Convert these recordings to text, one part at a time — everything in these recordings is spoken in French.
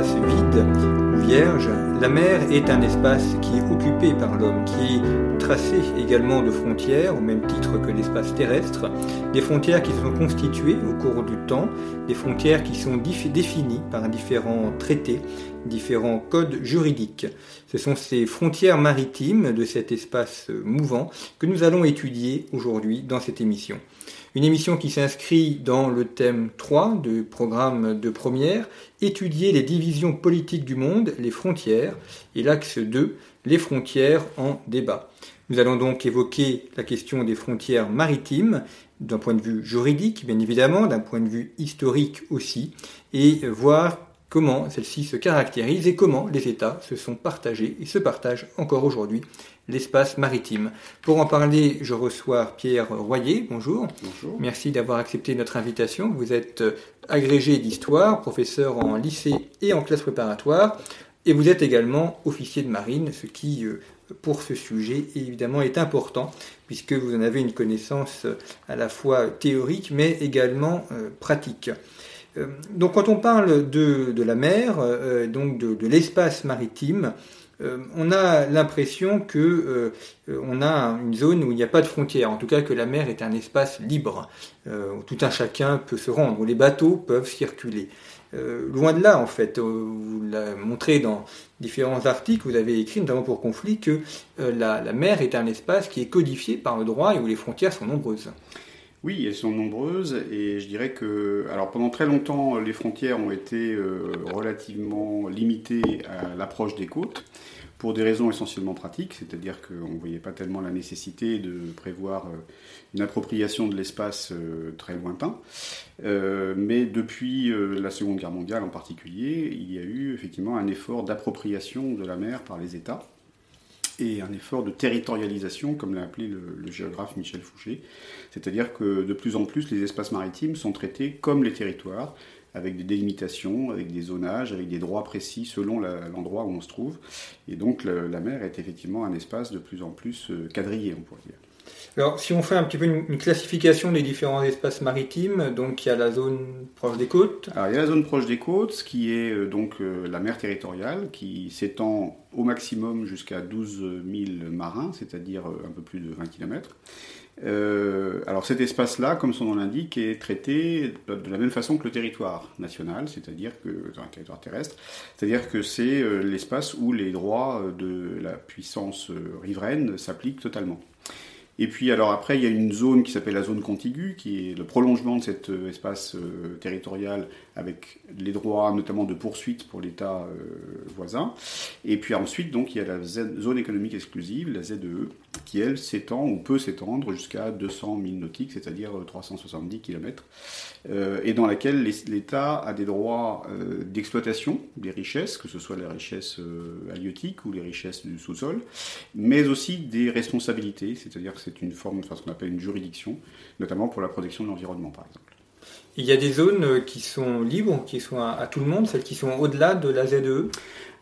Vide ou vierge, la mer est un espace qui est occupé par l'homme, qui est tracé également de frontières, au même titre que l'espace terrestre, des frontières qui sont constituées au cours du temps, des frontières qui sont définies par différents traités, différents codes juridiques. Ce sont ces frontières maritimes de cet espace mouvant que nous allons étudier aujourd'hui dans cette émission. Une émission qui s'inscrit dans le thème 3 du programme de première, étudier les divisions politiques du monde, les frontières, et l'axe 2, les frontières en débat. Nous allons donc évoquer la question des frontières maritimes, d'un point de vue juridique, bien évidemment, d'un point de vue historique aussi, et voir comment celles-ci se caractérisent et comment les États se sont partagés et se partagent encore aujourd'hui l'espace maritime. Pour en parler, je reçois Pierre Royer. Bonjour. Bonjour. Merci d'avoir accepté notre invitation. Vous êtes agrégé d'histoire, professeur en lycée et en classe préparatoire, et vous êtes également officier de marine, ce qui, euh, pour ce sujet, évidemment est important, puisque vous en avez une connaissance à la fois théorique, mais également euh, pratique. Euh, donc quand on parle de, de la mer, euh, donc de, de l'espace maritime, euh, on a l'impression que on a une zone où il n'y a pas de frontières, en tout cas que la mer est un espace libre, où tout un chacun peut se rendre, où les bateaux peuvent circuler. loin de là, en fait, vous l'avez montré dans différents articles, vous avez écrit, notamment pour Conflit, que la mer est un espace qui est codifié par le droit et où les frontières sont nombreuses. Oui, elles sont nombreuses et je dirais que, alors pendant très longtemps, les frontières ont été euh, relativement limitées à l'approche des côtes pour des raisons essentiellement pratiques, c'est-à-dire qu'on ne voyait pas tellement la nécessité de prévoir euh, une appropriation de l'espace euh, très lointain. mais depuis la Seconde Guerre mondiale en particulier, il y a eu effectivement un effort d'appropriation de la mer par les États et un effort de territorialisation, comme l'a appelé le, géographe Michel Fouché. C'est-à-dire que de plus en plus, les espaces maritimes sont traités comme les territoires, avec des délimitations, avec des zonages, avec des droits précis selon l'endroit où on se trouve. Et donc la mer est effectivement un espace de plus en plus euh, quadrillé, on pourrait dire. Alors, si on fait un petit peu une, classification des différents espaces maritimes, donc il y a la zone proche des côtes. Alors, il y a la zone proche des côtes, ce qui est euh, donc euh, la mer territoriale, qui s'étend au maximum jusqu'à 12 000 marins, c'est-à-dire euh, un peu plus de 20 km. alors cet espace-là, comme son nom l'indique, est traité de la même façon que le territoire national, c'est-à-dire que un territoire terrestre, c'est-à-dire que c'est l'espace où les droits de la puissance riveraine s'appliquent totalement. Et puis alors après, il y a une zone qui s'appelle la zone contiguë, qui est le prolongement de cet euh, espace euh, territorial avec les droits notamment de poursuite pour l'État euh, voisin. Et puis ensuite, donc, il y a la zone économique exclusive, la ZEE, qui elle s'étend ou peut s'étendre jusqu'à 200 000 nautiques, c'est-à-dire 370 km, et dans laquelle l'État a des droits d'exploitation des richesses, que ce soit les richesses halieutiques ou les richesses du sous-sol, mais aussi des responsabilités, c'est-à-dire c'est une forme, enfin, ce qu'on appelle une juridiction, notamment pour la protection de l'environnement, par exemple. Il y a des zones qui sont libres, qui sont à, tout le monde, celles qui sont au-delà de la ZEE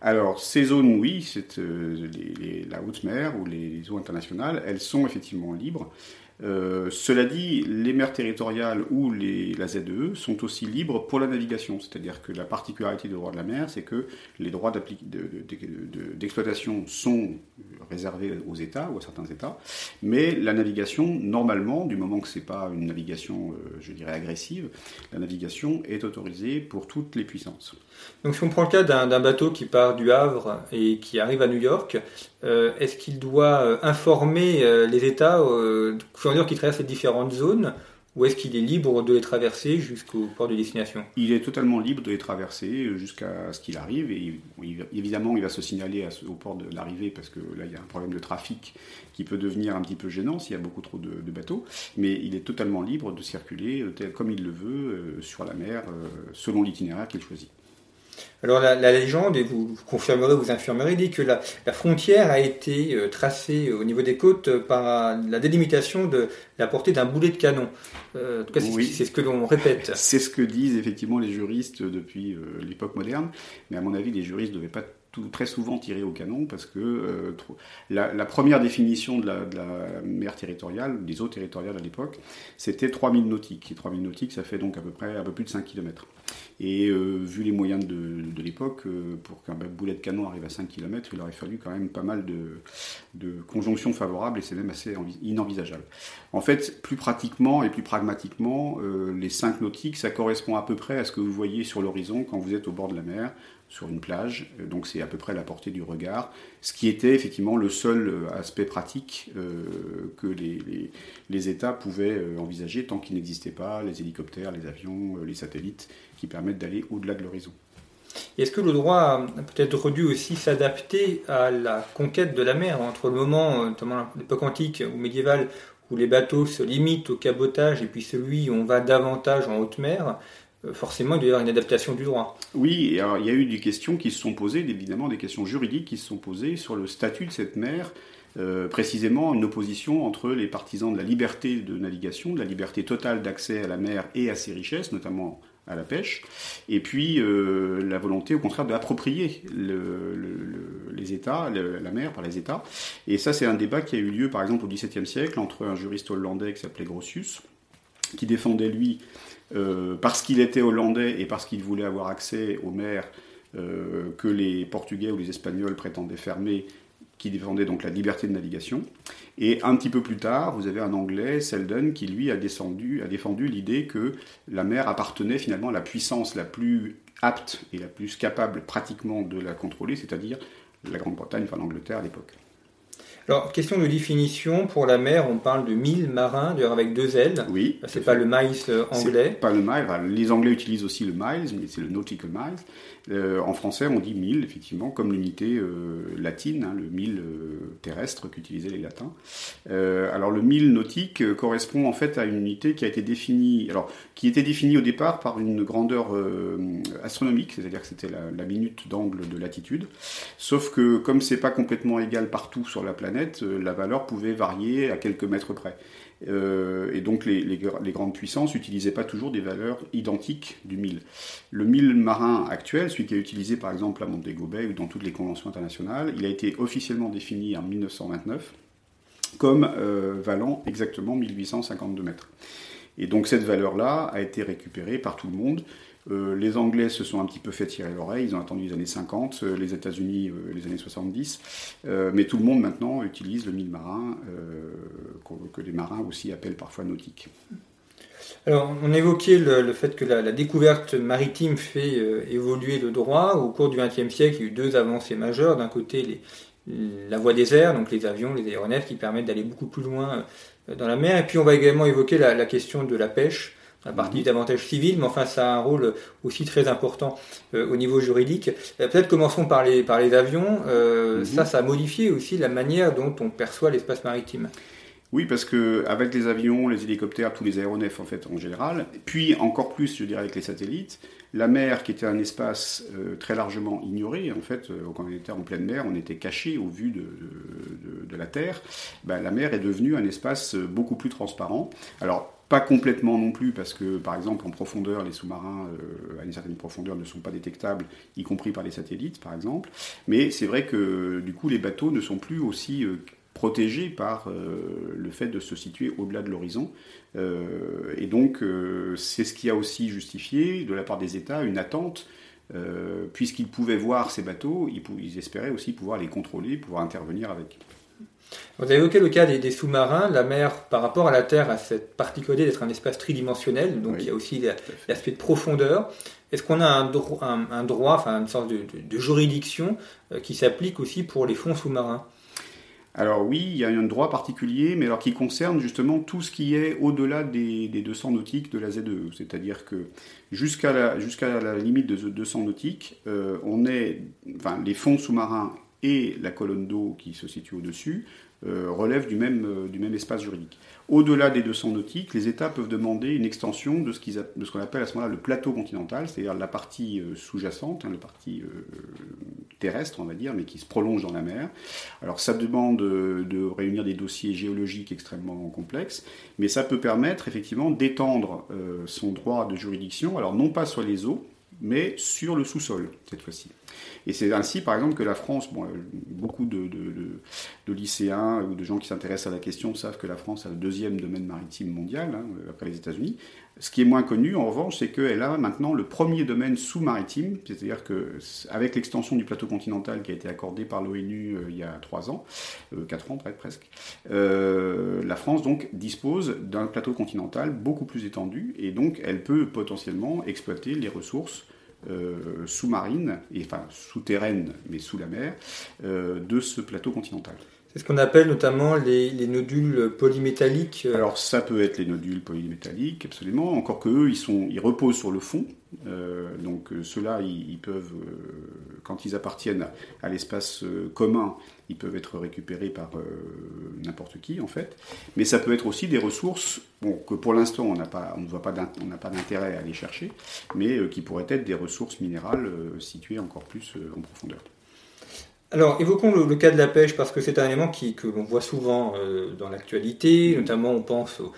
alors, ces zones, oui, c'est euh, la haute mer ou les, eaux internationales, elles sont effectivement libres. Euh, cela dit, les mers territoriales ou les, la ZEE sont aussi libres pour la navigation. C'est-à-dire que la particularité du droit de la mer, c'est que les droits d'exploitation sont réservés aux États ou à certains États, mais la navigation, normalement, du moment que ce n'est pas une navigation, euh, je dirais, agressive, la navigation est autorisée pour toutes les puissances. Donc si on prend le cas d'un bateau qui part du Havre et qui arrive à New York, est-ce qu'il doit informer les États au fur et à mesure qu'il traverse les différentes zones ou est-ce qu'il est libre de les traverser jusqu'au port de destination? Il est totalement libre de les traverser jusqu'à ce qu'il arrive. Et évidemment, il va se signaler au port de l'arrivée parce que là, il y a un problème de trafic qui peut devenir un petit peu gênant s'il y a beaucoup trop de, bateaux. Mais il est totalement libre de circuler tel, comme il le veut euh, sur la mer euh, selon l'itinéraire qu'il choisit. Alors la, légende, et vous, confirmerez, vous infirmerez, dit que la, frontière a été euh, tracée au niveau des côtes par la délimitation de la portée d'un boulet de canon. Euh, en tout cas, c'est ce que l'on répète. C'est ce que disent effectivement les juristes depuis euh, l'époque moderne, mais à mon avis, les juristes ne devaient pas très souvent tiré au canon parce que euh, la, première définition de la, mer territoriale, des eaux territoriales à l'époque, c'était 3000 nautiques. Et 3000 nautiques, ça fait donc à peu près un peu plus de 5 km. Et euh, vu les moyens de, l'époque, euh, pour qu'un boulet de canon arrive à 5 km, il aurait fallu quand même pas mal de, de conjonctions favorables et c'est même assez inenvisageable. En fait, plus pratiquement et plus pragmatiquement, les 5 nautiques, ça correspond à peu près à ce que vous voyez sur l'horizon quand vous êtes au bord de la mer sur une plage, euh, donc c'est à peu près la portée du regard, ce qui était effectivement le seul euh, aspect pratique euh, que les, les, États pouvaient envisager tant qu'il n'existait pas les hélicoptères, les avions, les satellites qui permettent d'aller au-delà de l'horizon. Est-ce que le droit a peut-être dû aussi s'adapter à la conquête de la mer entre le moment, notamment l'époque antique ou médiévale, où les bateaux se limitent au cabotage et puis celui où on va davantage en haute mer forcément, il y une adaptation du droit. Oui, alors, il y a eu des questions qui se sont posées, évidemment des questions juridiques qui se sont posées sur le statut de cette mer, euh, précisément une opposition entre les partisans de la liberté de navigation, de la liberté totale d'accès à la mer et à ses richesses, notamment à la pêche, et puis euh, la volonté au contraire d'approprier les États, la mer par les États. Et ça, c'est un débat qui a eu lieu par exemple au XVIIe siècle entre un juriste hollandais qui s'appelait Grotius, qui défendait lui euh, parce qu'il était hollandais et parce qu'il voulait avoir accès aux mers euh, que les Portugais ou les Espagnols prétendaient fermer, qui défendait donc la liberté de navigation. Et un petit peu plus tard, vous avez un Anglais, Selden, qui lui a, descendu, a défendu l'idée que la mer appartenait finalement à la puissance la plus apte et la plus capable pratiquement de la contrôler, c'est-à-dire la Grande-Bretagne, enfin l'Angleterre à l'époque. Alors, question de définition, pour la mer, on parle de mille marins, d'ailleurs avec deux L. Oui. C'est pas le miles euh, anglais. Pas le mile. les Anglais utilisent aussi le miles, mais c'est le nautical miles. Euh, en français, on dit mille, effectivement, comme l'unité euh, latine, hein, le mille terrestre qu'utilisaient les latins. alors, le mille nautique correspond en fait à une unité qui a été définie, alors, qui était définie au départ par une grandeur astronomique, c'est-à-dire que c'était la, la, minute d'angle de latitude. Sauf que, comme c'est pas complètement égal partout sur la planète, euh, la valeur pouvait varier à quelques mètres près. Euh, et donc les, grandes puissances n'utilisaient pas toujours des valeurs identiques du mille. Le mille marin actuel, celui qui est utilisé par exemple à Montego Bay ou dans toutes les conventions internationales, il a été officiellement défini en 1929 comme euh, valant exactement 1852 mètres. Et donc cette valeur-là a été récupérée par tout le monde. Euh, les Anglais se sont un petit peu fait tirer l'oreille, ils ont attendu les années 50, euh, les États-Unis euh, les années 70, mais tout le monde maintenant utilise le mille marin, que les marins aussi appellent parfois nautique. Alors, on évoquait le, fait que la, découverte maritime fait évoluer le droit. Au cours du XXe siècle, il y a eu deux avancées majeures. D'un côté, la voie des airs, donc les avions, les aéronefs qui permettent d'aller beaucoup plus loin dans la mer. Et puis, on va également évoquer la question de la pêche la partie davantage civile, mais enfin ça a un rôle aussi très important euh, au niveau juridique. Euh, peut-être commençons par les, par les avions. Euh, mhm. Ça, ça a modifié aussi la manière dont on perçoit l'espace maritime. Oui, parce que avec les avions, les hélicoptères, tous les aéronefs en fait en général, puis encore plus, je dirais, avec les satellites, la mer qui était un espace très largement ignoré, en fait, quand on était en pleine mer, on était caché au vu de, de, la Terre. Ben, la mer est devenue un espace beaucoup plus transparent. Alors pas complètement non plus, parce que par exemple en profondeur, les sous-marins euh, à une certaine profondeur ne sont pas détectables, y compris par les satellites par exemple. Mais c'est vrai que du coup les bateaux ne sont plus aussi euh, protégés par euh, le fait de se situer au-delà de l'horizon. et donc c'est ce qui a aussi justifié de la part des États une attente. puisqu'ils pouvaient voir ces bateaux, ils, ils espéraient aussi pouvoir les contrôler, pouvoir intervenir avec. Vous avez évoqué le cas des, sous-marins. La mer, par rapport à la Terre, a cette particularité d'être un espace tridimensionnel, donc il y a aussi l'aspect de profondeur. Est-ce qu'on a un, un, droit, enfin une sorte de, juridiction euh, qui s'applique aussi pour les fonds sous-marins? Alors oui, il y a un droit particulier, mais alors qui concerne justement tout ce qui est au-delà des, 200 nautiques de la ZE. C'est-à-dire que jusqu'à la, jusqu'à la limite de 200 nautiques, euh, on est, enfin, les fonds sous-marins et la colonne d'eau qui se situe au-dessus euh, relèvent du même, euh, du même espace juridique. Au-delà des 200 nautiques, les États peuvent demander une extension de ce, qu'on appelle à ce moment-là le plateau continental, c'est-à-dire la partie euh, sous-jacente, hein, la partie euh, terrestre, on va dire, mais qui se prolonge dans la mer. Alors ça demande de réunir des dossiers géologiques extrêmement complexes, mais ça peut permettre effectivement d'étendre son droit de juridiction, alors non pas sur les eaux, mais sur le sous-sol, cette fois-ci. Et c'est ainsi, par exemple, que la France, bon, beaucoup de, lycéens ou de gens qui s'intéressent à la question savent que la France a le deuxième domaine maritime mondial, hein, après les États-Unis. Ce qui est moins connu, en revanche, c'est qu'elle a maintenant le premier domaine sous-maritime, c'est-à-dire qu'avec l'extension du plateau continental qui a été accordé par l'ONU euh, il y a trois ans, euh, quatre ans presque, euh, la France dispose d'un plateau continental beaucoup plus étendu et donc elle peut potentiellement exploiter les ressources sous-marines, et, enfin souterraines mais sous la mer, de ce plateau continental. C'est ce qu'on appelle notamment les, nodules polymétalliques. Euh. Alors ça peut être les nodules polymétalliques, absolument. Encore que eux, ils, reposent sur le fond. Euh, donc euh, ceux-là, peuvent, quand ils appartiennent à, l'espace commun, ils peuvent être récupérés par n'importe qui en fait. Mais ça peut être aussi des ressources que pour l'instant on n'a pas, pas, pas d'intérêt à aller chercher, mais qui pourraient être des ressources minérales situées encore plus en profondeur. Alors, évoquons le, cas de la pêche parce que c'est un élément qui, que l'on voit souvent euh, dans l'actualité, notamment on pense aux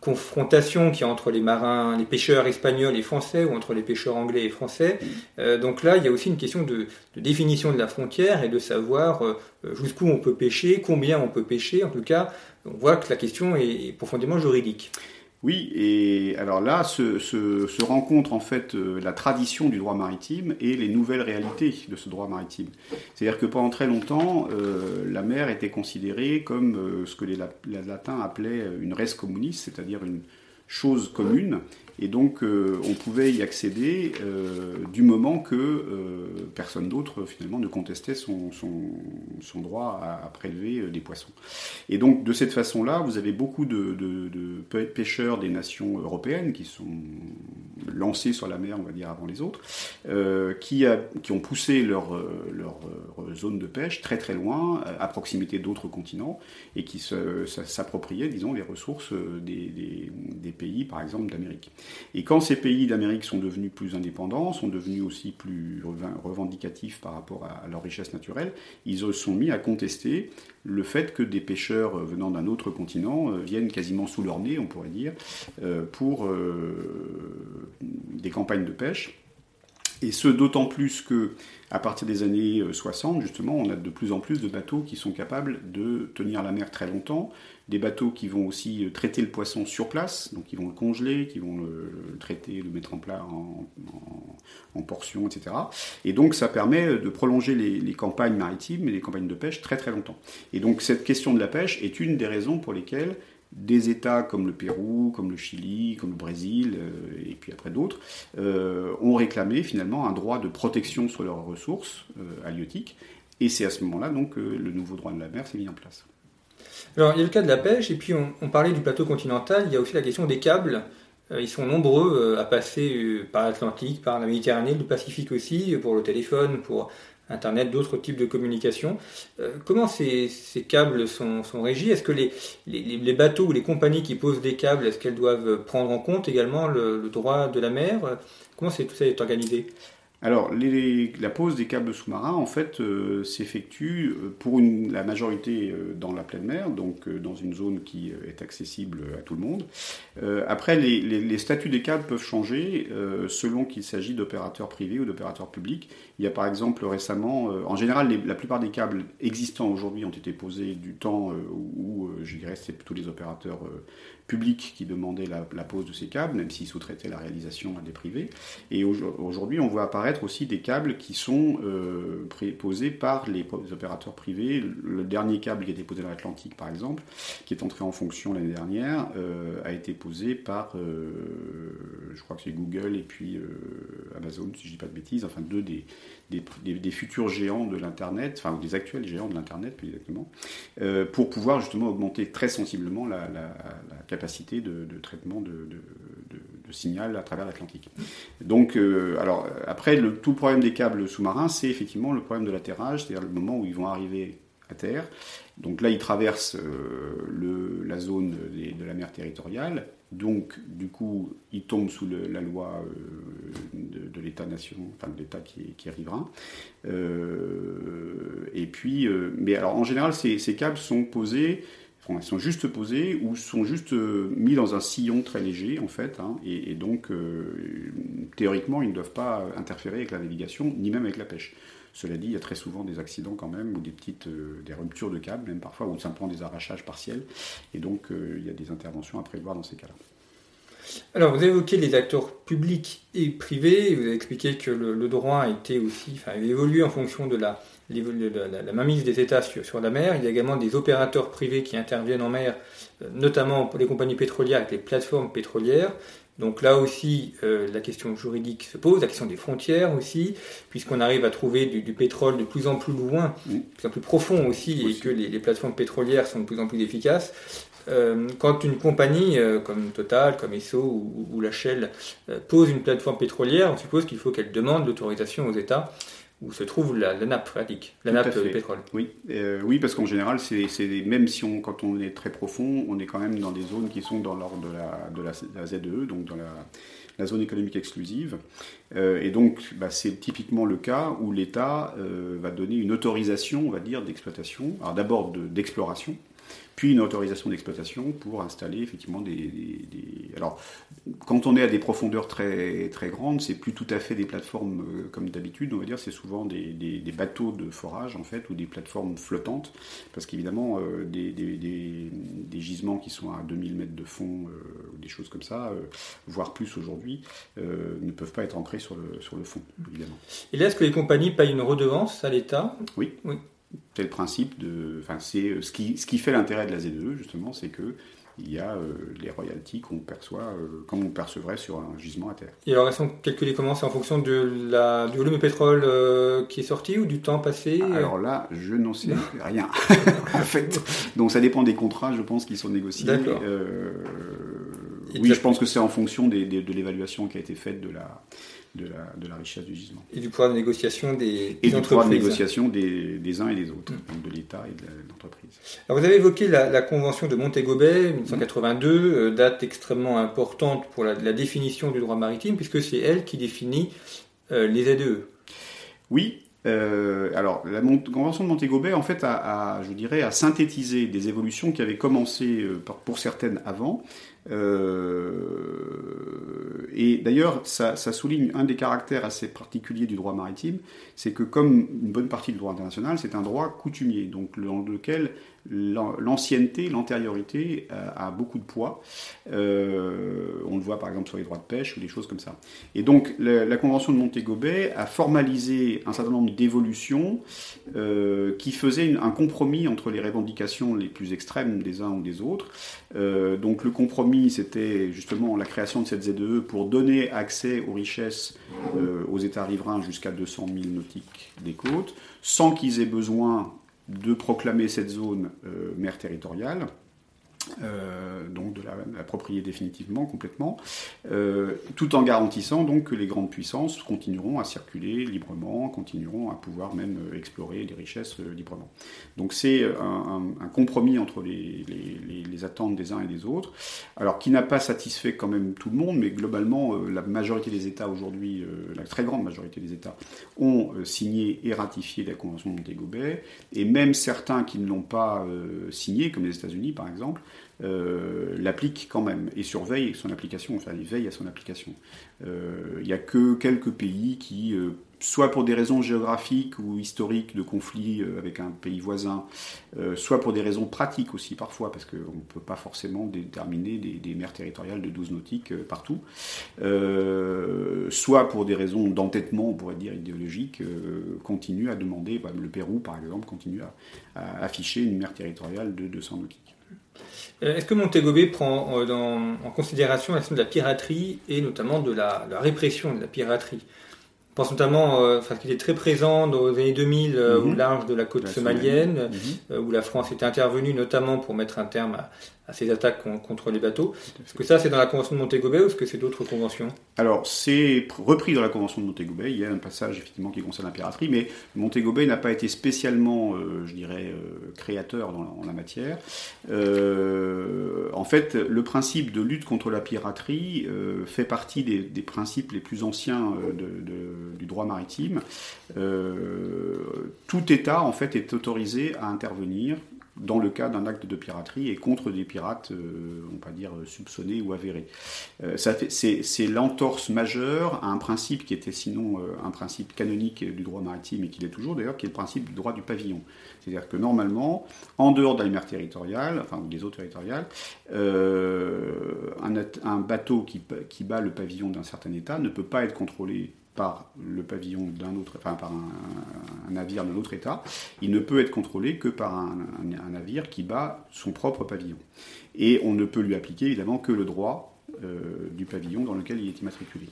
confrontations qu'il y a entre les marins, les pêcheurs espagnols et français ou entre les pêcheurs anglais et français. Euh, donc là, il y a aussi une question de, définition de la frontière et de savoir euh, jusqu'où on peut pêcher, combien on peut pêcher. En tout cas, on voit que la question est profondément juridique. Oui, et alors là se, rencontre en fait euh, la tradition du droit maritime et les nouvelles réalités de ce droit maritime. C'est-à-dire que pendant très longtemps, euh, la mer était considérée comme euh, ce que les, latins appelaient une res communis, c'est-à-dire une chose commune, et donc, euh, on pouvait y accéder euh, du moment que euh, personne d'autre, finalement, ne contestait son, son, droit à, prélever des poissons. Et donc, de cette façon-là, vous avez beaucoup de, pêcheurs des nations européennes qui sont lancés sur la mer, on va dire, avant les autres, qui, a, qui, ont poussé leur, leur, zone de pêche très très loin, à proximité d'autres continents, et qui s'appropriaient, disons, les ressources des, des pays, par exemple, d'Amérique. Et quand ces pays d'Amérique sont devenus plus indépendants, sont devenus aussi plus revendicatifs par rapport à leur richesse naturelle, ils se sont mis à contester le fait que des pêcheurs venant d'un autre continent euh, viennent quasiment sous leur nez, on pourrait dire, euh, pour euh, des campagnes de pêche. Et ce d'autant plus que à partir des années 60, justement, on a de plus en plus de bateaux qui sont capables de tenir la mer très longtemps, des bateaux qui vont aussi euh, traiter le poisson sur place, donc ils vont le congeler, qui vont le, traiter, le mettre en plat en, portions, etc. Et donc ça permet de prolonger les, campagnes maritimes et les campagnes de pêche très très longtemps. Et donc cette question de la pêche est une des raisons pour lesquelles des États comme le Pérou, comme le Chili, comme le Brésil, euh, et puis après d'autres, euh, ont réclamé finalement un droit de protection sur leurs ressources halieutiques. Et c'est à ce moment-là donc que le nouveau droit de la mer s'est mis en place. Alors, il y a le cas de la pêche, et puis on, parlait du plateau continental, il y a aussi la question des câbles. Euh, ils sont nombreux euh, à passer euh, par l'Atlantique, par la Méditerranée, le Pacifique aussi, pour le téléphone, pour Internet, d'autres types de communication. comment ces, câbles sont, régis? Est-ce que les, bateaux ou les compagnies qui posent des câbles, est-ce qu'elles doivent prendre en compte également le, le droit de la mer? Comment tout ça est organisé? Alors, la pose des câbles sous-marins, en fait, euh, s'effectue euh, pour la majorité euh, dans la pleine mer, donc dans une zone qui est accessible à tout le monde. après, les, statuts des câbles peuvent changer selon qu'il s'agit d'opérateurs privés ou d'opérateurs publics. Il y a par exemple récemment, en général, la plupart des câbles existants aujourd'hui ont été posés du temps où, je dirais, c'est tous les opérateurs publics qui demandaient la, pose de ces câbles, même s'ils sous-traitaient la réalisation à des privés. Et aujourd'hui, on voit apparaître aussi des câbles qui sont posés par les, opérateurs privés. Le dernier câble qui a été posé dans l'Atlantique, par exemple, qui est entré en fonction l'année dernière, a été posé par, je crois que c'est Google et puis Amazon, si je ne dis pas de bêtises, enfin deux des, des, futurs géants de l'Internet, enfin des actuels géants de l'Internet plus exactement, euh, pour pouvoir justement augmenter très sensiblement la, capacité de, traitement de, signal à travers l'Atlantique. Donc, euh, alors après, le, tout problème des câbles sous-marins, c'est effectivement le problème de l'atterrage, c'est-à-dire le moment où ils vont arriver à terre. Donc là, ils traversent euh, la zone de la mer territoriale donc, du coup, il tombe sous la loi euh, de, l'État-nation, enfin de l'État qui, qui. Euh, et puis, euh, mais alors en général, ces, câbles sont posés, enfin, sont juste posés ou sont juste mis dans un sillon très léger, en fait. Hein, et, donc, théoriquement, ils ne doivent pas interférer avec la navigation, ni même avec la pêche. Cela dit, il y a très souvent des accidents quand même, ou des petites des ruptures de câbles, même parfois, ou simplement des arrachages partiels. Et donc, il y a des interventions à prévoir dans ces cas-là. Alors, vous évoqué les acteurs publics et privés. Vous avez expliqué que le, droit était aussi, en fonction de la, la, mainmise des États sur, la mer. Il y a également des opérateurs privés qui interviennent en mer, euh, notamment les compagnies pétrolières avec les plateformes pétrolières. Donc là aussi, euh, la question juridique se pose, la question des frontières aussi, puisqu'on arrive à trouver du, pétrole de plus en plus loin, de plus en plus profond aussi, et que les, les, plateformes pétrolières sont de plus en plus efficaces. Euh, quand une compagnie euh, comme Total, comme Esso ou, la Shell pose une plateforme pétrolière, on suppose qu'il faut qu'elle demande l'autorisation aux États où se trouve la, nappe phréatique, la nappe de pétrole. Oui, oui parce qu'en général, c'est, même si on, quand on est très profond, on est quand même dans des zones qui sont dans l'ordre de la, de la, ZEE, e, donc dans la, zone économique exclusive. et donc, bah, c'est typiquement le cas où l'État va donner une autorisation, on va dire, d'exploitation. Alors d'abord d'exploration, puis une autorisation d'exploitation pour installer effectivement des, Alors, quand on est à des profondeurs très, très grandes, c'est plus tout à fait des plateformes euh, comme d'habitude, on va dire, c'est souvent des, bateaux de forage en fait, ou des plateformes flottantes, parce qu'évidemment, euh, des, gisements qui sont à 2000 mètres de fond, euh, ou des choses comme ça, voire plus aujourd'hui, ne peuvent pas être ancrés sur le, sur le fond, évidemment. Et là, est-ce que les compagnies payent une redevance à l'État? Oui. Oui. C'est le principe de. Enfin, c'est euh, ce qui, ce qui fait l'intérêt de la ZEE, justement, c'est que il y a euh, les royalties qu'on perçoit euh, comme on percevrait sur un gisement à terre. Et alors, elles sont calculées comment? C'est en fonction de la, du volume de pétrole qui est sorti ou du temps passé? Alors là, je n'en sais rien. en fait, donc ça dépend des contrats, je pense, qui sont négociés. D'accord. oui, je pense que c'est en fonction des, de l'évaluation qui a été faite de la de la, richesse du gisement. Et du pouvoir de négociation des, et du pouvoir de négociation des, uns et des autres, mm. de l'État et de l'entreprise. vous avez évoqué la, convention de Montego Bay 1982, euh, date extrêmement importante pour la, définition du droit maritime, puisque c'est elle qui définit euh, les ZEE. Oui, euh, alors, la Convention de Montego Bay, en fait, a, je dirais, a synthétisé des évolutions qui avaient commencé pour certaines avant, euh, et d'ailleurs, ça, souligne un des caractères assez particuliers du droit maritime, c'est que comme une bonne partie du droit international, c'est un droit coutumier, donc dans lequel l'ancienneté, l'antériorité euh, a, beaucoup de poids. Euh, on le voit par exemple sur les droits de pêche ou des choses comme ça. Et donc la, Convention de Montego Bay a formalisé un certain nombre d'évolutions qui faisaient un compromis entre les revendications les plus extrêmes des uns ou des autres. donc le compromis, c'était justement la création de cette ZEE pour donner accès aux richesses aux États riverains jusqu'à 200 000 nautiques des côtes, sans qu'ils aient besoin de proclamer cette zone euh, mer territoriale. Euh, donc de la, définitivement, complètement, euh, tout en garantissant donc que les grandes puissances continueront à circuler librement, continueront à pouvoir même explorer les richesses librement. Donc c'est un, compromis entre les, attentes des uns et des autres, alors qui n'a pas satisfait quand même tout le monde, mais globalement la majorité des États aujourd'hui, la très grande majorité des États, ont signé et ratifié la Convention de Montego Bay, et même certains qui ne l'ont pas signé, comme les États-Unis par exemple, euh, l'applique quand même et surveille son application, enfin il veille à son application. Il n'y a que quelques pays qui soit pour des raisons géographiques ou historiques de conflits euh, avec un pays voisin, euh, soit pour des raisons pratiques aussi parfois, parce qu'on ne peut pas forcément déterminer des, mers territoriales de 12 nautiques euh, partout, soit pour des raisons d'entêtement, on pourrait dire idéologique, continue à demander, bah, le Pérou par exemple, continue à, afficher une mer territoriale de 200 nautiques. Est-ce que Montego Bay prend en considération la question de la piraterie et notamment de la répression de la piraterie? Pense notamment, euh, enfin, qu'il est très présent dans les années 2000 euh, au mhm. large de la côte somalienne, mhm. euh, où la France était intervenue notamment pour mettre un terme à, à ces attaques contre les bateaux. Est-ce que ça, c'est dans la Convention de Montego Bay ou est-ce que c'est d'autres conventions? Alors, c'est repris dans la Convention de Montego Bay. Il y a un passage, effectivement, qui concerne la piraterie, mais Montego Bay n'a pas été spécialement, euh, je dirais, euh, créateur dans la, en la matière. Euh, en fait, le principe de lutte contre la piraterie fait partie des, principes les plus anciens du droit maritime. tout État, en fait, est autorisé à intervenir dans le cas d'un acte de piraterie et contre des pirates, euh, on va dire, soupçonnés ou avérés. Euh, c'est l'entorse majeure à un principe qui était sinon euh, un principe canonique du droit maritime et qui l'est toujours d'ailleurs, qui est le principe du droit du pavillon. C'est-à-dire que normalement, en dehors de la mer territoriale, enfin des eaux territoriales, un, un, bateau qui, qui bat le pavillon d'un certain État ne peut pas être contrôlé par le pavillon d'un autre, enfin par un, navire d'un autre État, il ne peut être contrôlé que par un, navire qui bat son propre pavillon. Et on ne peut lui appliquer évidemment que le droit euh, du pavillon dans lequel il est immatriculé.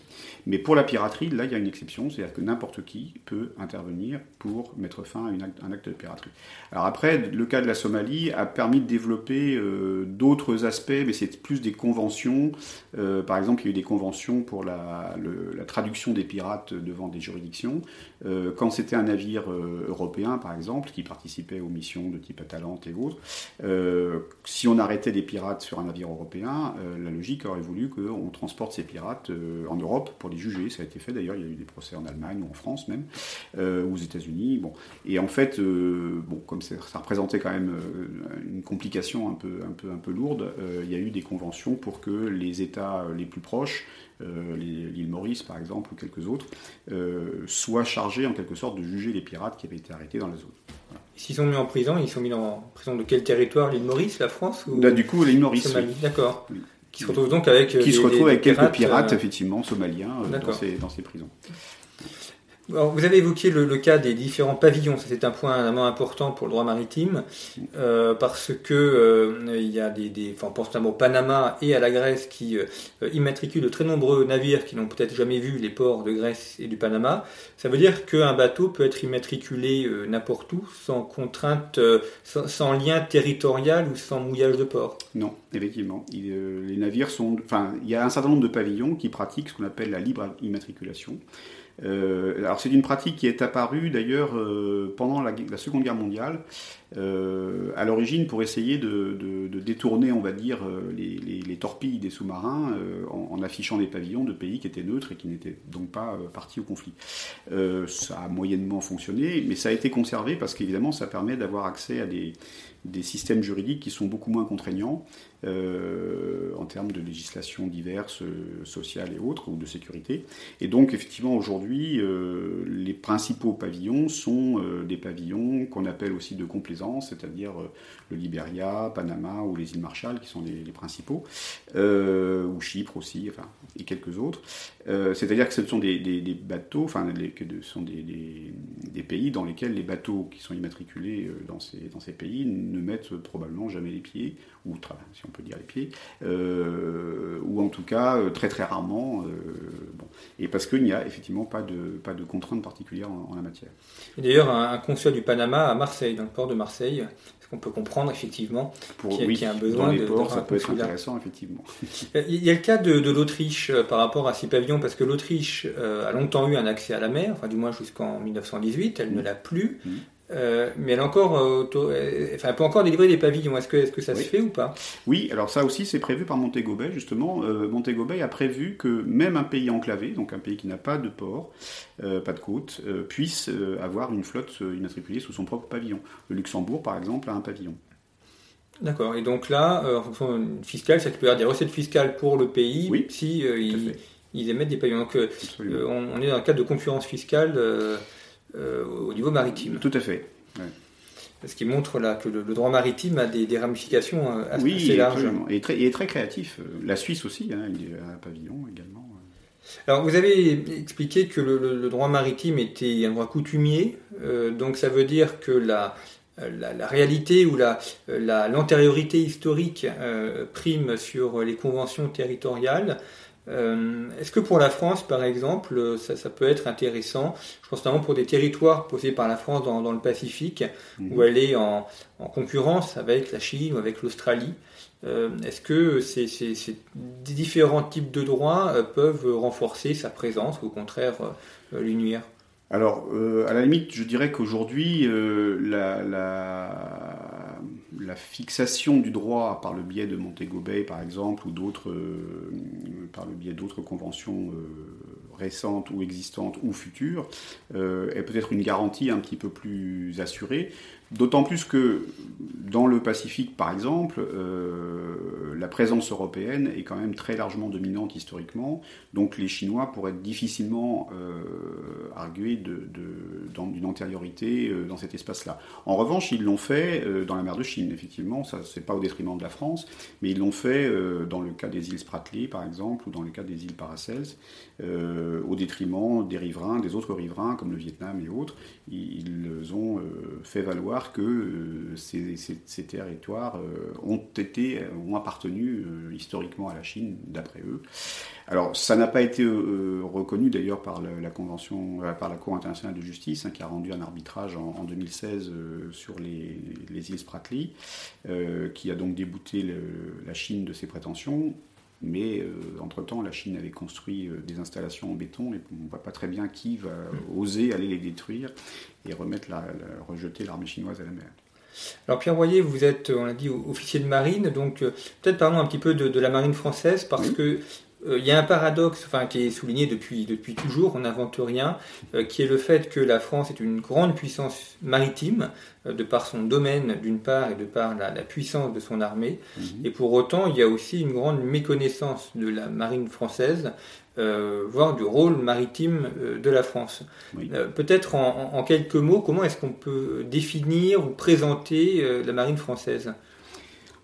Mais pour la piraterie, là, il y a une exception, c'est-à-dire que n'importe qui peut intervenir pour mettre fin à un acte de piraterie. Alors après, le cas de la Somalie a permis de développer euh, d'autres aspects, mais c'est plus des conventions. Euh, par exemple, il y a eu des conventions pour la, la traduction des pirates devant des juridictions. quand c'était un navire européen, par exemple, qui participait aux missions de type Atalante et autres, si on arrêtait des pirates sur un navire européen, la logique aurait voulu qu'on transporte ces pirates euh, en Europe pour les juger. Ça a été fait d'ailleurs, il y a eu des procès en Allemagne ou en France même, euh, aux États-Unis. Bon. Et en fait, euh, bon, comme ça représentait quand même une complication un peu, un peu, un peu lourde, il y a eu des conventions pour que les États les plus proches l'île Maurice par exemple ou quelques autres, soient chargés en quelque sorte de juger les pirates qui avaient été arrêtés dans la zone. S'ils sont mis en prison, ils sont mis en prison de quel territoire? L'île Maurice, la France ou... Bah, du coup, l'île Maurice. D'accord. Qui se retrouve donc avec. Qui se retrouve avec quelques pirates, euh, effectivement, somaliens euh, dans ces, dans, ces, prisons vous avez évoqué le, cas des différents pavillons, c'est un point vraiment important pour le droit maritime, euh, parce que euh, il y a des, des enfin, on pense notamment au Panama et à la Grèce qui euh, immatriculent de très nombreux navires qui n'ont peut-être jamais vu les ports de Grèce et du Panama. Ça veut dire qu'un bateau peut être immatriculé n'importe où, sans contrainte, sans, lien territorial ou sans mouillage de port. Non, effectivement. les navires sont, enfin, il y a un certain nombre de pavillons qui pratiquent ce qu'on appelle la libre immatriculation. Euh, alors c'est une pratique qui est apparue d'ailleurs euh, pendant la, Seconde Guerre mondiale, euh, à l'origine pour essayer de, détourner, on va dire, les, torpilles des sous-marins en, affichant des pavillons de pays qui étaient neutres et qui n'étaient donc pas partis au conflit. ça a moyennement fonctionné, mais ça a été conservé parce qu'évidemment ça permet d'avoir accès à des, des systèmes juridiques qui sont beaucoup moins contraignants euh, en termes de législation diverses, euh, sociales et autres, ou de sécurité. Et donc, effectivement, aujourd'hui, euh, les principaux pavillons sont des pavillons qu'on appelle aussi de complaisance, c'est-à-dire le Liberia, Panama ou les îles Marshall, qui sont les, principaux, ou Chypre aussi, enfin, et quelques autres. c'est-à-dire que ce sont des, bateaux, enfin, ce sont des, pays dans lesquels les bateaux qui sont immatriculés dans ces, dans ces pays ne mettent probablement jamais les pieds, ou si on peut dire les pieds, euh, ou en tout cas euh, très très rarement, euh, bon. et parce qu'il n'y a effectivement pas de, pas de contraintes particulières en, la matière. d'ailleurs, un, consul du Panama à Marseille, dans le port de Marseille, est-ce qu'on peut comprendre effectivement qu'il y, a un besoin dans les ports, ça peut être intéressant effectivement. Il y a le cas de, l'Autriche par rapport à ces pavillons, parce que l'Autriche a longtemps eu un accès à la mer, enfin du moins jusqu'en 1918, elle ne l'a plus. Mmh. Euh, mais elle, encore, euh, euh, enfin, peut encore délivrer des pavillons. Est-ce que, est que ça se fait ou pas? Oui, alors ça aussi c'est prévu par Montego Bay justement. Montego Bay a prévu que même un pays enclavé, donc un pays qui n'a pas de port, pas de côte, puisse avoir une flotte immatriculée sous son propre pavillon. Le Luxembourg par exemple a un pavillon. D'accord. Et donc là, en fonction fiscale, ça peut y avoir des recettes fiscales pour le pays oui, si ils, émettent des paiements. Donc on, est dans un cadre de concurrence fiscale au niveau maritime. Tout à fait. Ce qui montre là que le, droit maritime a des, ramifications assez, oui, larges. Oui, et très, est très créatif. La Suisse aussi, hein, il a un pavillon également. Alors, vous avez expliqué que le, droit maritime était un droit coutumier, euh, donc ça veut dire que la, la, réalité ou l'antériorité historique euh, prime sur les conventions territoriales. Euh, est-ce que pour la France, par exemple, ça, peut être intéressant Je pense notamment pour des territoires posés par la France dans, le Pacifique, mmh. où elle est en, concurrence avec la Chine ou avec l'Australie. Euh, est-ce que ces, différents types de droits euh, peuvent renforcer sa présence ou au contraire euh, l'unir alors, à la limite, je dirais qu'aujourd'hui, la, fixation du droit par le biais de Montego Bay, par exemple, ou d'autres, par le biais d'autres conventions récentes ou existantes ou futures, est peut-être une garantie un petit peu plus assurée. D'autant plus que dans le Pacifique, par exemple, euh, la présence européenne est quand même très largement dominante historiquement, donc les Chinois pourraient difficilement euh, arguer d'une antériorité euh, dans cet espace-là. En revanche, ils l'ont fait dans la mer de Chine, effectivement, ça c'est pas au détriment de la France, mais ils l'ont fait dans le cas des îles Spratly, par exemple, ou dans le cas des îles Paracels, au détriment des riverains, des autres riverains, comme le Vietnam et autres. Ils ont fait valoir que ces, territoires euh, ont été, ont appartenu euh, historiquement à la Chine, d'après eux. Alors, ça n'a pas été reconnu d'ailleurs par la, convention, par la Cour internationale de justice, hein, qui a rendu un arbitrage en, 2016 sur les, îles Spratly, qui a donc débouté la Chine de ses prétentions. Mais entre-temps, la Chine avait construit des installations en béton et on ne voit pas très bien qui va oser aller les détruire et remettre la, rejeter l'armée chinoise à la mer. Alors Pierre Royer, vous êtes, on l'a dit, officier de marine, donc euh, peut-être parlons un petit peu de, la marine française, parce que il y a un paradoxe enfin, qui est souligné depuis, depuis toujours, on n'invente rien, euh, qui est le fait que la France est une grande puissance maritime, de par son domaine d'une part et de par la, puissance de son armée. Mhm. Et pour autant, il y a aussi une grande méconnaissance de la marine française, euh, voire du rôle maritime euh, de la France. Euh, peut-être en, quelques mots, comment est-ce qu'on peut définir ou présenter la marine française?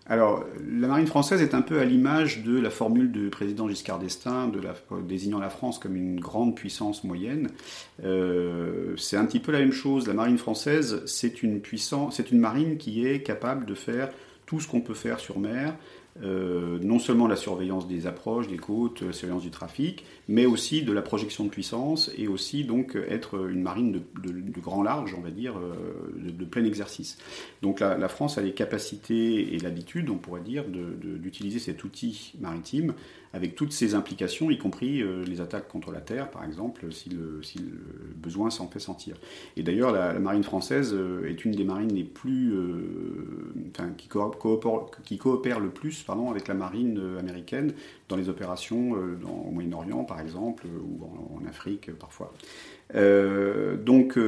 Alors, la marine française est un peu à l'image de la formule du président Giscard d'Estaing, de désignant la France comme une grande puissance moyenne. c'est un petit peu la même chose. La marine française, c'est une puissance, c'est une marine qui est capable de faire tout ce qu'on peut faire sur mer, euh, non seulement la surveillance des approches, des côtes, la surveillance du trafic, mais aussi de la projection de puissance et aussi donc être une marine de, grand large, on va dire, euh, de, plein exercice. Donc la, France a les capacités et l'habitude, on pourrait dire, d'utiliser cet outil maritime avec toutes ses implications, y compris euh, les attaques contre la terre, par exemple, si le, besoin s'en fait sentir. Et d'ailleurs, la, marine française est une des marines qui, coopère, le plus avec la marine euh, américaine dans les opérations euh, au Moyen-Orient, par exemple, euh, ou en, Afrique parfois. Donc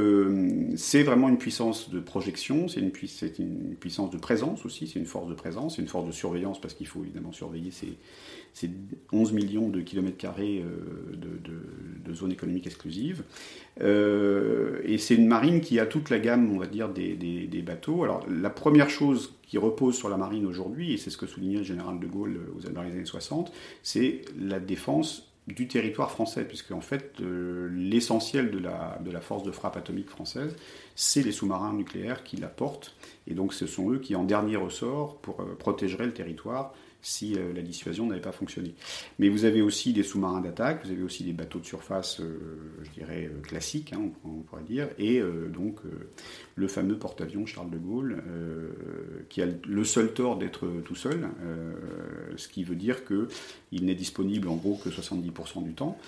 c'est vraiment une puissance de projection, c'est une, puissance de présence aussi, c'est une force de présence, c'est une force de surveillance parce qu'il faut évidemment surveiller ces, ces 11 millions de kilomètres carrés de, de, zones économiques exclusives. et c'est une marine qui a toute la gamme, on va dire, des, bateaux. Alors la première chose qui repose sur la marine aujourd'hui, et c'est ce que soulignait le général de Gaulle les années 60, c'est la défense du territoire français, puisque en fait euh, l'essentiel de la, de la force de frappe atomique française, c'est les sous-marins nucléaires qui la portent, et donc ce sont eux qui en dernier ressort pour, euh, protégeraient le territoire si euh, la dissuasion n'avait pas fonctionné. Mais vous avez aussi des sous-marins d'attaque, vous avez aussi des bateaux de surface, euh, je dirais, euh, classiques, hein, on, pourrait dire, et donc le fameux porte-avions Charles de Gaulle, qui a le seul tort d'être tout seul, ce qui veut dire qu'il n'est disponible en gros que 70% du temps,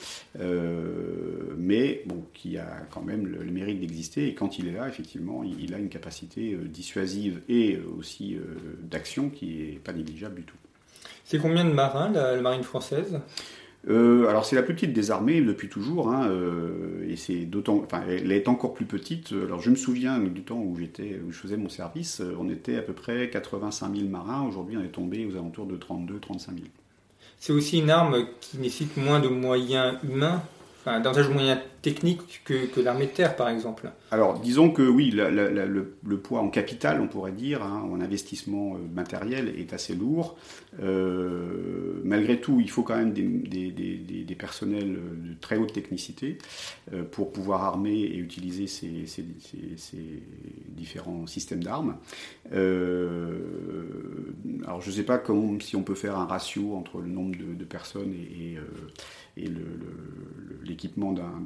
mais bon, qui a quand même le, mérite d'exister, et quand il est là, effectivement, il, a une capacité dissuasive et aussi d'action qui n'est pas négligeable du tout. C'est combien de marins, la, marine française? Euh, alors c'est la plus petite des armées depuis toujours, hein, euh, et c'est d'autant, enfin, elle est encore plus petite. Alors je me souviens du temps où j'étais, où je faisais mon service, on était à peu près 85 000 marins. Aujourd'hui, on est tombé aux alentours de 32-35 000. C'est aussi une arme qui nécessite moins de moyens humains davantage de moyens techniques que, l'armée de terre, par exemple. Alors, disons que oui, le, poids en capital, on pourrait dire, hein, en investissement euh, matériel, est assez lourd. Euh, malgré tout, il faut quand même des, personnels de très haute technicité euh, pour pouvoir armer et utiliser ces, différents systèmes d'armes. alors, je ne sais pas si on peut faire un ratio entre le nombre de, personnes et l'équipement d'un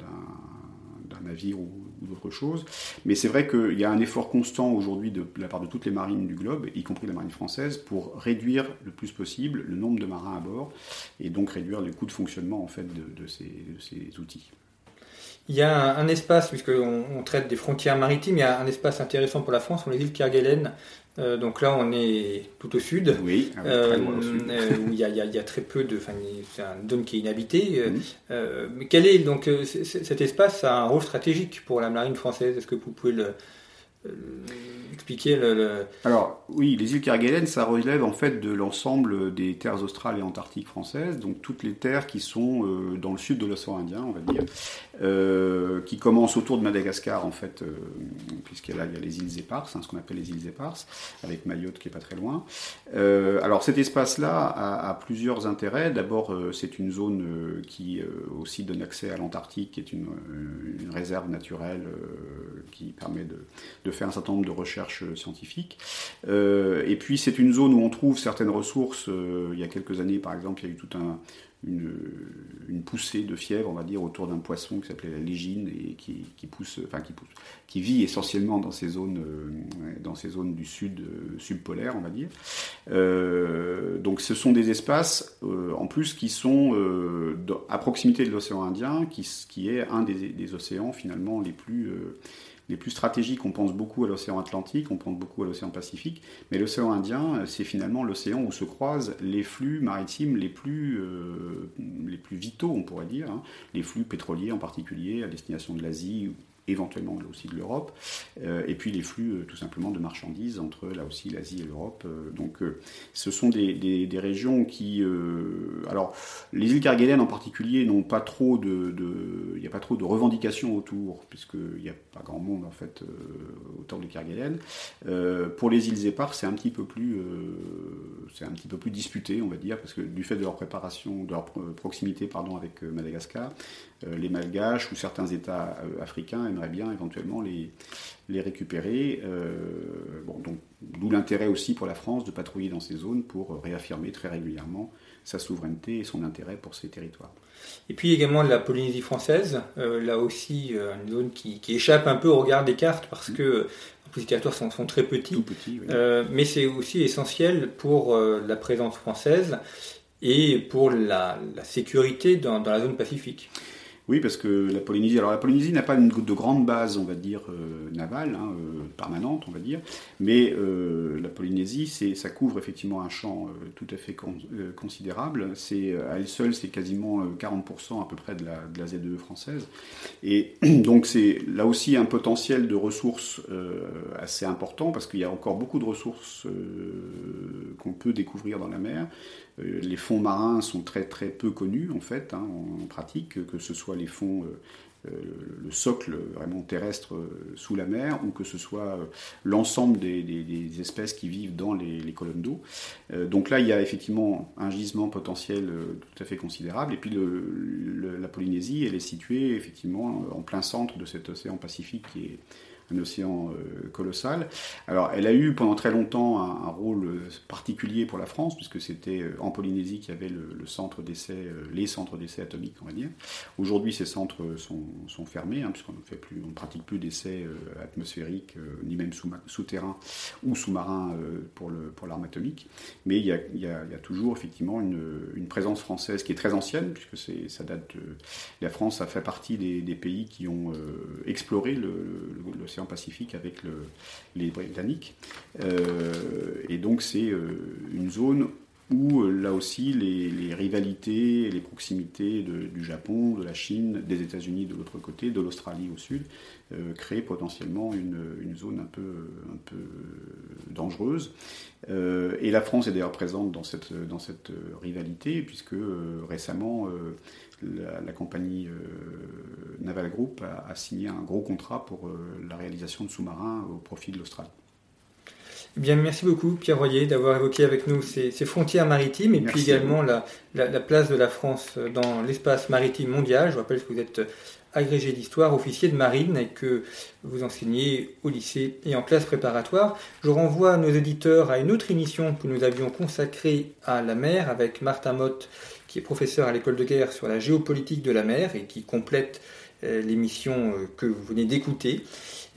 navire ou, d'autre chose. Mais c'est vrai qu'il y a un effort constant aujourd'hui de, la part de toutes les marines du globe, y compris la marine française, pour réduire le plus possible le nombre de marins à bord et donc réduire les coûts de fonctionnement en fait de, ces, outils. Il y a un, espace, puisqu'on on traite des frontières maritimes, il y a un espace intéressant pour la France, sont les îles Kerguelen, euh, donc là, on est tout au sud. Oui, ah euh, euh, où il y, a, très peu de. c'est un dôme qui est inhabité. Mhm. mais quel est donc cet espace a un rôle stratégique pour la marine française? Est-ce que vous pouvez le, expliquer le, Alors oui, les îles Kerguelen, ça relève en fait de l'ensemble des terres australes et antarctiques françaises, donc toutes les terres qui sont dans le sud de l'océan Indien, on va dire, euh, qui commence autour de Madagascar en fait, euh, puisqu'il y a les îles éparses, hein, ce qu'on appelle les îles éparses, avec Mayotte qui est pas très loin. Euh, alors cet espace-là a, plusieurs intérêts. D'abord, c'est une zone qui aussi donne accès à l'Antarctique, qui est une, réserve naturelle qui permet de, de, faire un certain nombre de recherches scientifiques. et puis c'est une zone où on trouve certaines ressources. il y a quelques années, par exemple, il y a eu tout un une, poussée de fièvre, on va dire, autour d'un poisson qui s'appelait la légine et qui, pousse, enfin qui pousse, qui vit essentiellement dans ces zones, euh, dans ces zones du sud euh, subpolaire, on va dire. Euh, donc, ce sont des espaces, en plus, qui sont à proximité de l'océan Indien, qui, est un des, océans finalement les plus les plus stratégiques, on pense beaucoup à l'océan Atlantique, on pense beaucoup à l'océan Pacifique, mais l'océan Indien, euh, c'est finalement l'océan où se croisent les flux maritimes les plus, euh, vitaux, on pourrait dire, hein. les flux pétroliers en particulier, à destination de l'Asie éventuellement aussi de l'Europe, euh, et puis les flux euh, tout simplement de marchandises entre là aussi l'Asie et l'Europe. Euh, donc ce sont des, des, régions qui... alors les îles Kerguelen en particulier n'ont pas trop de... Il n'y a pas trop de revendications autour, puisqu'il n'y a pas grand monde en fait autour des Kerguelen. pour les îles éparses, c'est un petit peu plus... c'est un petit peu plus disputé, on va dire, parce que du fait de leur préparation, de leur proximité pardon, avec Madagascar, les Malgaches ou certains États africains aimerait bien éventuellement les, les récupérer. Euh, bon, donc, d'où l'intérêt aussi pour la France de patrouiller dans ces zones pour réaffirmer très régulièrement sa souveraineté et son intérêt pour ces territoires. Et puis également la Polynésie française, euh, là aussi euh, une zone qui, échappe un peu au regard des cartes parce mm. que les territoires sont, sont, très petits, mais c'est aussi essentiel pour la présence française et pour la, la sécurité dans, dans, la zone pacifique. Oui, parce que la Polynésie, alors la Polynésie n'a pas de grande base, on va dire, euh, navale, hein, euh, permanente, on va dire, mais euh, la Polynésie, ça couvre effectivement un champ tout à fait considérable. À elle seule, c'est quasiment 40% à peu près de la, de la ZEE française. Et donc c'est là aussi un potentiel de ressources assez important, parce qu'il y a encore beaucoup de ressources qu'on peut découvrir dans la mer. Euh, les fonds marins sont très très peu connus en fait, hein, en, pratique, que ce soit les fonds, euh, euh, le socle vraiment terrestre sous la mer, ou que ce soit l'ensemble des, espèces qui vivent dans les, colonnes d'eau. donc là, il y a effectivement un gisement potentiel tout à fait considérable. Et puis la Polynésie, elle est située effectivement en plein centre de cet océan Pacifique qui est un océan euh, colossal. Alors, elle a eu pendant très longtemps un, rôle euh, particulier pour la France, puisque c'était euh, en Polynésie qu'il y avait le, centre d'essai, les centres d'essai atomiques, on va dire. Aujourd'hui, ces centres sont, fermés, hein, puisqu'on ne pratique plus d'essais atmosphériques, ni même souterrains ou sous-marins pour, le, pour l'arme atomique. Mais il y, a, toujours effectivement une, présence française qui est très ancienne, puisque ça date. La France a fait partie des, pays qui ont exploré le Pacifique avec le, les Britanniques. Euh, et donc c'est euh, une zone où là aussi les, rivalités et les proximités du Japon, de la Chine, des États-Unis de l'autre côté, de l'Australie au sud, créent potentiellement une, zone un peu, dangereuse. et la France est d'ailleurs présente dans cette, dans cette rivalité, puisque récemment, la, compagnie Naval Group a, signé un gros contrat pour la réalisation de sous-marins au profit de l'Australie. Bien, merci beaucoup Pierre Royer d'avoir évoqué avec nous ces, frontières maritimes et puis également la, place de la France dans l'espace maritime mondial. Je rappelle que vous êtes agrégé d'histoire, officier de marine et que vous enseignez au lycée et en classe préparatoire. Je renvoie nos éditeurs à une autre émission que nous avions consacrée à la mer avec Martin Mott qui est professeur à l'école de guerre sur la géopolitique de la mer et qui complète euh, l'émission euh, que vous venez d'écouter.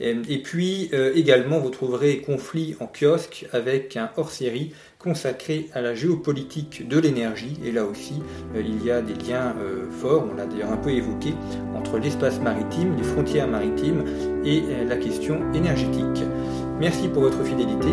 Euh, et puis euh, également, vous trouverez Conflit en kiosque avec un hors-série consacré à la géopolitique de l'énergie. Et là aussi, euh, il y a des liens forts, on l'a d'ailleurs un peu évoqué, entre l'espace maritime, les frontières maritimes et la question énergétique. Merci pour votre fidélité